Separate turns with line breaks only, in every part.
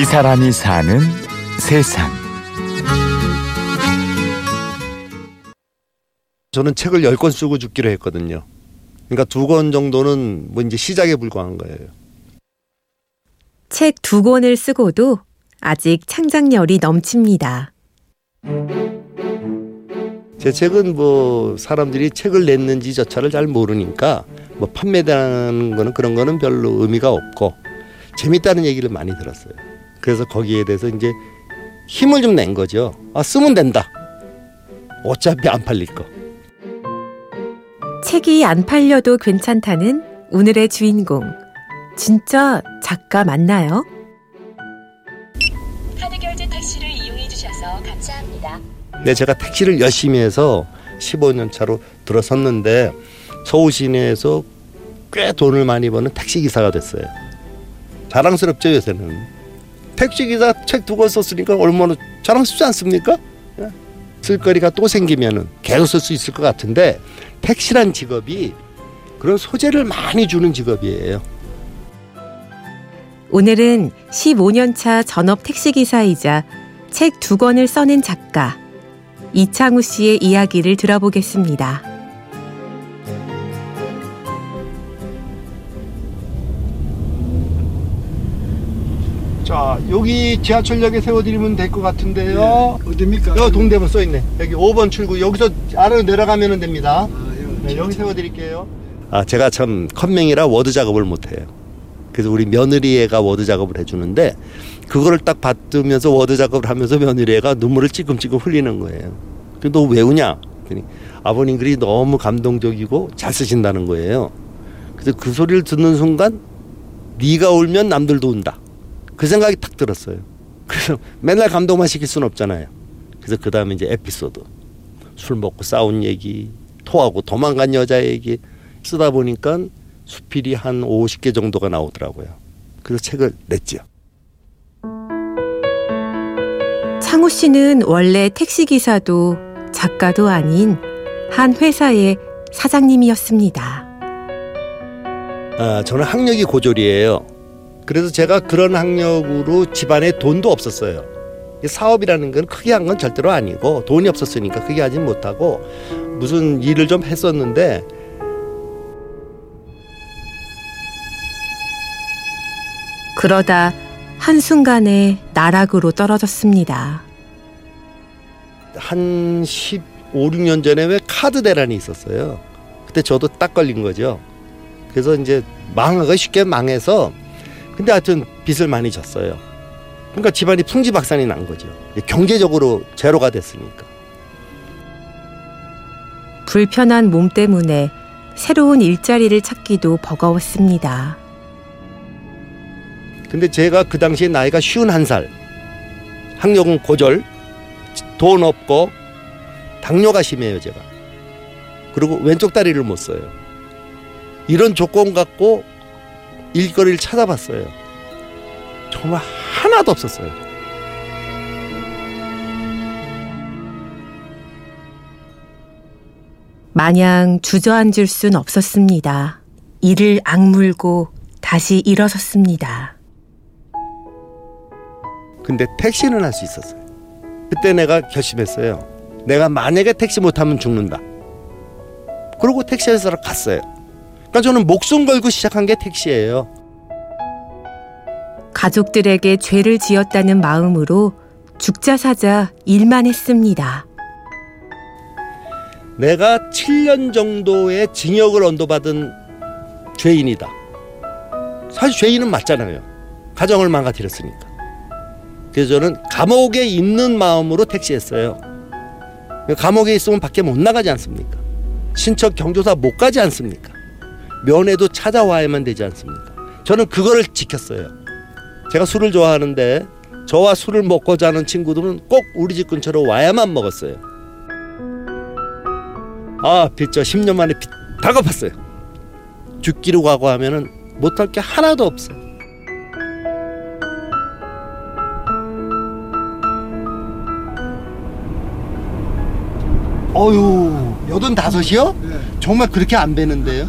이 사람이 사는 세상.
저는 책을 열 권 쓰고 죽기로 했거든요. 그러니까 두 권 정도는 뭐 이제 시작에 불과한 거예요.
책 두 권을 쓰고도 아직 창작열이 넘칩니다.
제 책은 뭐 사람들이 책을 냈는지조차를 잘 모르니까 뭐 판매되는 거는 그런 거는 별로 의미가 없고 재밌다는 얘기를 많이 들었어요. 그래서 거기에 대해서 이제 힘을 좀 낸 거죠. 아 쓰면 된다. 어차피 안 팔릴 거.
책이 안 팔려도 괜찮다는 오늘의 주인공. 진짜 작가 맞나요?
카드 결제 택시를 이용해 주셔서 감사합니다.
네, 제가 택시를 열심히 해서 15년 차로 들어섰는데 서울 시내에서 꽤 돈을 많이 버는 택시 기사가 됐어요. 자랑스럽죠 요새는. 택시 기사 책 두 권 썼으니까 얼마나 자랑스럽지 않습니까? 예. 쓸거리가 또 생기면은 계속 쓸 수 있을 것 같은데 택시란 직업이 그런 소재를 많이 주는 직업이에요.
오늘은 15년차 전업 택시기사이자 책 두 권을 써낸 작가 이창우 씨의 이야기를 들어보겠습니다.
자 여기 지하철역에 세워드리면 될 것 같은데요.
어딥니까?
여기 동대문 써 있네. 여기 5번 출구 여기서 아래로 내려가면 됩니다.
아, 여기.
네, 여기 세워드릴게요. 아 제가 참 컴맹이라 워드 작업을 못해요. 그래서 우리 며느리애가 워드 작업을 해주는데 그거를 딱 받으면서 워드 작업을 하면서 며느리애가 눈물을 찔끔찔끔 흘리는 거예요. 너왜 우냐? 그랬더니 아버님 글이 너무 감동적이고 잘 쓰신다는 거예요. 그래서 그 소리를 듣는 순간 네가 울면 남들도 운다. 그 생각이 딱 들었어요. 그래서 맨날 감동만 시킬 수는 없잖아요. 그래서 그 다음에 이제 에피소드. 술 먹고 싸운 얘기, 토하고 도망간 여자 얘기 쓰다 보니까 수필이 한 50개 정도가 나오더라고요. 그래서 책을 냈죠.
창우 씨는 원래 택시기사도 작가도 아닌 한 회사의 사장님이었습니다.
아, 저는 학력이 고졸이에요. 그래서 제가 그런 학력으로 집안에 돈도 없었어요. 사업이라는 건 크게 한 건 절대로 아니고 돈이 없었으니까 크게 하진 못하고 무슨 일을 좀 했었는데
그러다 한순간에 나락으로 떨어졌습니다.
한 15, 16년 전에 왜 카드 대란이 있었어요. 그때 저도 딱 걸린 거죠. 그래서 이제 망하기 쉽게 망해서 근데 하여튼 빚을 많이 졌어요. 그러니까 집안이 풍지박산이 난 거죠. 경제적으로 제로가 됐으니까.
불편한 몸 때문에 새로운 일자리를 찾기도 버거웠습니다.
근데 제가 그 당시에 나이가 쉬운 한 살, 학력은 고졸, 돈 없고 당뇨가 심해요 제가. 그리고 왼쪽 다리를 못 써요. 이런 조건 갖고 일거리를 찾아봤어요. 정말 하나도 없었어요.
마냥 주저앉을 순 없었습니다. 이를 악물고 다시 일어섰습니다.
근데 택시는 할 수 있었어요. 그때 내가 결심했어요. 내가 만약에 택시 못하면 죽는다. 그리고 택시 회사로 갔어요. 그러니까 저는 목숨 걸고 시작한 게 택시예요.
가족들에게 죄를 지었다는 마음으로 죽자 사자 일만 했습니다.
내가 7년 정도의 징역을 언도받은 죄인이다. 사실 죄인은 맞잖아요. 가정을 망가뜨렸으니까. 그래서 저는 감옥에 있는 마음으로 택시했어요. 감옥에 있으면 밖에 못 나가지 않습니까? 신청 경조사 못 가지 않습니까? 면회도 찾아와야만 되지 않습니까? 저는 그거를 지켰어요. 제가 술을 좋아하는데 저와 술을 먹고 자는 친구들은 꼭 우리 집 근처로 와야만 먹었어요. 아, 빚져 10년 만에 빚 다 갚았어요. 죽기로 각오하면은 못할 게 하나도 없어요. 어유 여든 다섯이요?
네.
정말 그렇게 안 되는데요?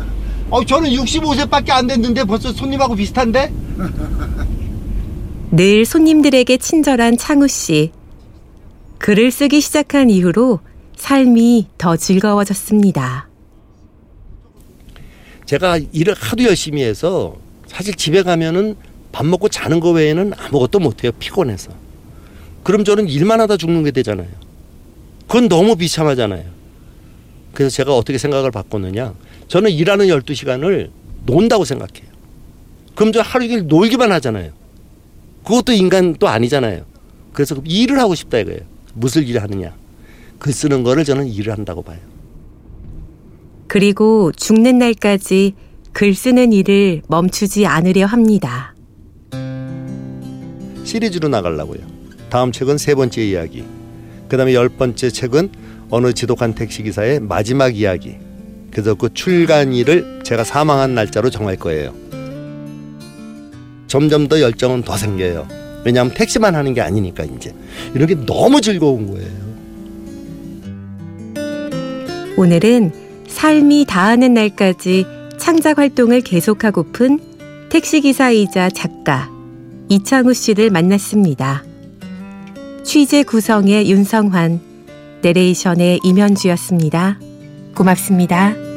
어, 저는 65세밖에 안 됐는데 벌써 손님하고 비슷한데?
늘 손님들에게 친절한 창우 씨. 글을 쓰기 시작한 이후로 삶이 더 즐거워졌습니다.
제가 일을 하도 열심히 해서 사실 집에 가면은 밥 먹고 자는 거 외에는 아무것도 못해요. 피곤해서. 그럼 저는 일만 하다 죽는 게 되잖아요. 그건 너무 비참하잖아요. 그래서 제가 어떻게 생각을 바꿨느냐. 저는 일하는 12시간을 논다고 생각해요. 그럼 저 하루 종일 놀기만 하잖아요. 그것도 인간 또 아니잖아요. 그래서 일을 하고 싶다 이거예요. 무슨 일을 하느냐. 글 쓰는 거를 저는 일을 한다고 봐요.
그리고 죽는 날까지 글 쓰는 일을 멈추지 않으려 합니다.
시리즈로 나가려고요. 다음 책은 세 번째 이야기. 그 다음에 열 번째 책은 어느 지독한 택시기사의 마지막 이야기. 그래서 그 출간일을 제가 사망한 날짜로 정할 거예요. 점점 더 열정은 더 생겨요. 왜냐하면 택시만 하는 게 아니니까 이제 이런 게 너무 즐거운 거예요.
오늘은 삶이 다하는 날까지 창작 활동을 계속하고픈 택시기사이자 작가 이창우 씨를 만났습니다. 취재 구성의 윤성환, 내레이션의 임현주였습니다. 고맙습니다.